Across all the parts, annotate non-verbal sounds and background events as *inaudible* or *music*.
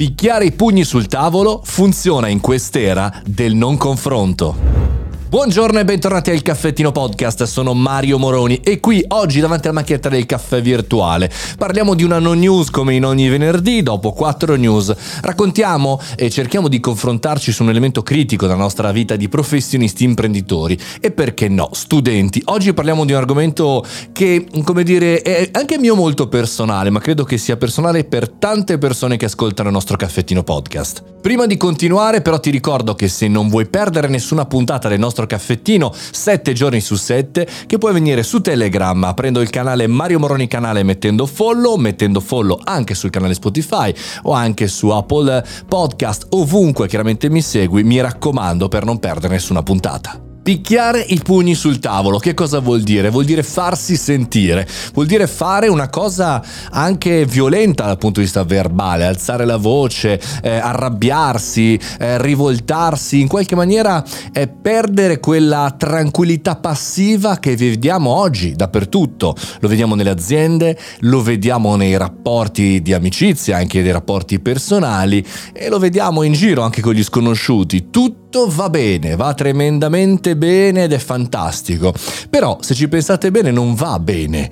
Picchiare i pugni sul tavolo funziona in quest'era del non confronto. Buongiorno e bentornati al Caffettino Podcast, sono Mario Moroni e qui oggi davanti alla macchinetta del caffè virtuale parliamo di una non news come in ogni venerdì, dopo quattro news raccontiamo e cerchiamo di confrontarci su un elemento critico della nostra vita di professionisti imprenditori e perché no, studenti. Oggi parliamo di un argomento che, come dire, è anche mio molto personale, ma credo che sia personale per tante persone che ascoltano il nostro Caffettino Podcast. Prima di continuare però ti ricordo che se non vuoi perdere nessuna puntata del nostro caffettino 7 giorni su 7 che puoi venire su Telegram aprendo il canale Mario Moroni canale mettendo follow, mettendo follow anche sul canale Spotify o anche su Apple Podcast, ovunque chiaramente mi segui, mi raccomando per non perdere nessuna puntata. Picchiare i pugni sul tavolo, che cosa vuol dire? Vuol dire farsi sentire, vuol dire fare una cosa anche violenta dal punto di vista verbale, alzare la voce, eh, arrabbiarsi, eh, rivoltarsi, in qualche maniera eh, perdere quella tranquillità passiva che vediamo oggi dappertutto. Lo vediamo nelle aziende, lo vediamo nei rapporti di amicizia, anche nei rapporti personali e lo vediamo in giro anche con gli sconosciuti. Tutto va bene, va tremendamente bene ed è fantastico. Però se ci pensate bene non va bene,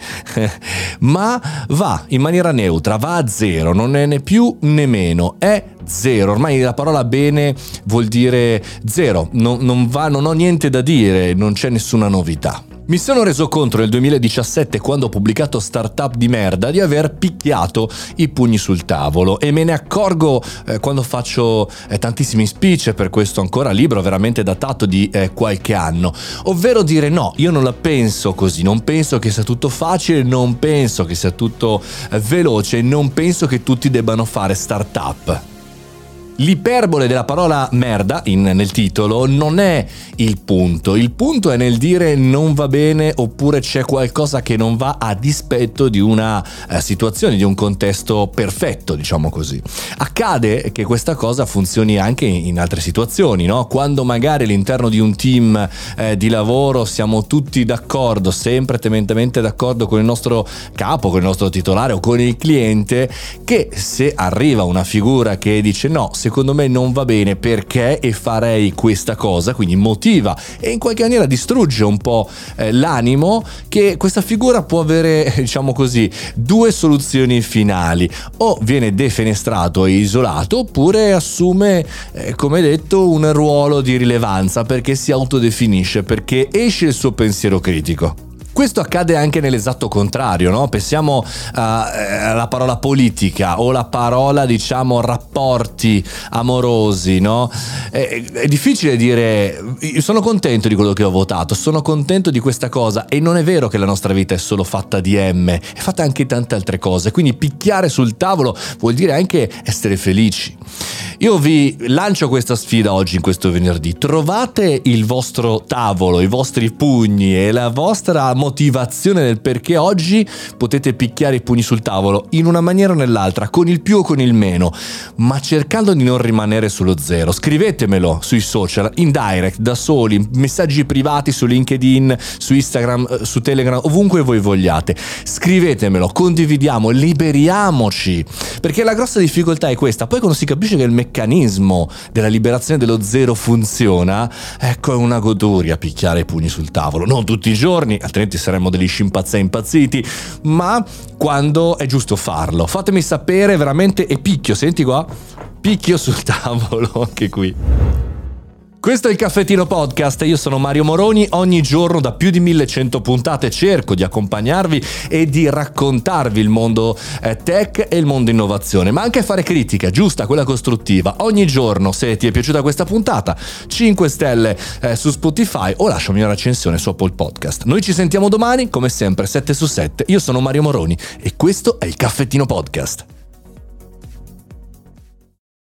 *laughs* ma va in maniera neutra, va a zero, non è né più né meno, è zero. Ormai la parola bene vuol dire zero, non, non va, non ho niente da dire, non c'è nessuna novità. Mi sono reso conto nel 2017, quando ho pubblicato Startup di merda, di aver picchiato i pugni sul tavolo. E me ne accorgo eh, quando faccio eh, tantissimi speech per questo ancora libro veramente datato di eh, qualche anno, ovvero dire no, io non la penso così, non penso che sia tutto facile, non penso che sia tutto eh, veloce, non penso che tutti debbano fare startup. L'iperbole della parola merda in, nel titolo non è il punto, il punto è nel dire non va bene oppure c'è qualcosa che non va a dispetto di una eh, situazione, di un contesto perfetto, diciamo così. Accade che questa cosa funzioni anche in altre situazioni, no? quando magari all'interno di un team eh, di lavoro siamo tutti d'accordo, sempre tementemente d'accordo con il nostro capo, con il nostro titolare o con il cliente, che se arriva una figura che dice no, se secondo me non va bene perché e farei questa cosa, quindi motiva e in qualche maniera distrugge un po' eh, l'animo che questa figura può avere, *laughs* diciamo così, due soluzioni finali. O viene defenestrato e isolato oppure assume, eh, come detto, un ruolo di rilevanza perché si autodefinisce, perché esce il suo pensiero critico. Questo accade anche nell'esatto contrario, no? Pensiamo uh, alla parola politica o la parola, diciamo, rapporti amorosi, no? È, è difficile dire, io sono contento di quello che ho votato, sono contento di questa cosa e non è vero che la nostra vita è solo fatta di M, è fatta anche di tante altre cose, quindi picchiare sul tavolo vuol dire anche essere felici. Io vi lancio questa sfida oggi in questo venerdì. Trovate il vostro tavolo, i vostri pugni e la vostra motivazione del perché oggi potete picchiare i pugni sul tavolo in una maniera o nell'altra, con il più o con il meno, ma cercando di non rimanere sullo zero. Scrivetemelo sui social, in direct, da soli, messaggi privati su LinkedIn, su Instagram, eh, su Telegram, ovunque voi vogliate. Scrivetemelo, condividiamo, liberiamoci, perché la grossa difficoltà è questa. Poi quando si capisce che il meccanismo meccanismo della liberazione dello zero funziona, ecco è una goduria picchiare i pugni sul tavolo. Non tutti i giorni, altrimenti saremmo degli scimpazzei impazziti, ma quando è giusto farlo. Fatemi sapere veramente e picchio, senti qua, picchio sul tavolo *laughs* anche qui. Questo è il Caffettino Podcast, io sono Mario Moroni, ogni giorno da più di 1100 puntate cerco di accompagnarvi e di raccontarvi il mondo eh, tech e il mondo innovazione, ma anche fare critica, giusta, quella costruttiva. Ogni giorno, se ti è piaciuta questa puntata, 5 stelle eh, su Spotify o lasciami una recensione su Apple Podcast. Noi ci sentiamo domani, come sempre, 7 su 7. Io sono Mario Moroni e questo è il Caffettino Podcast.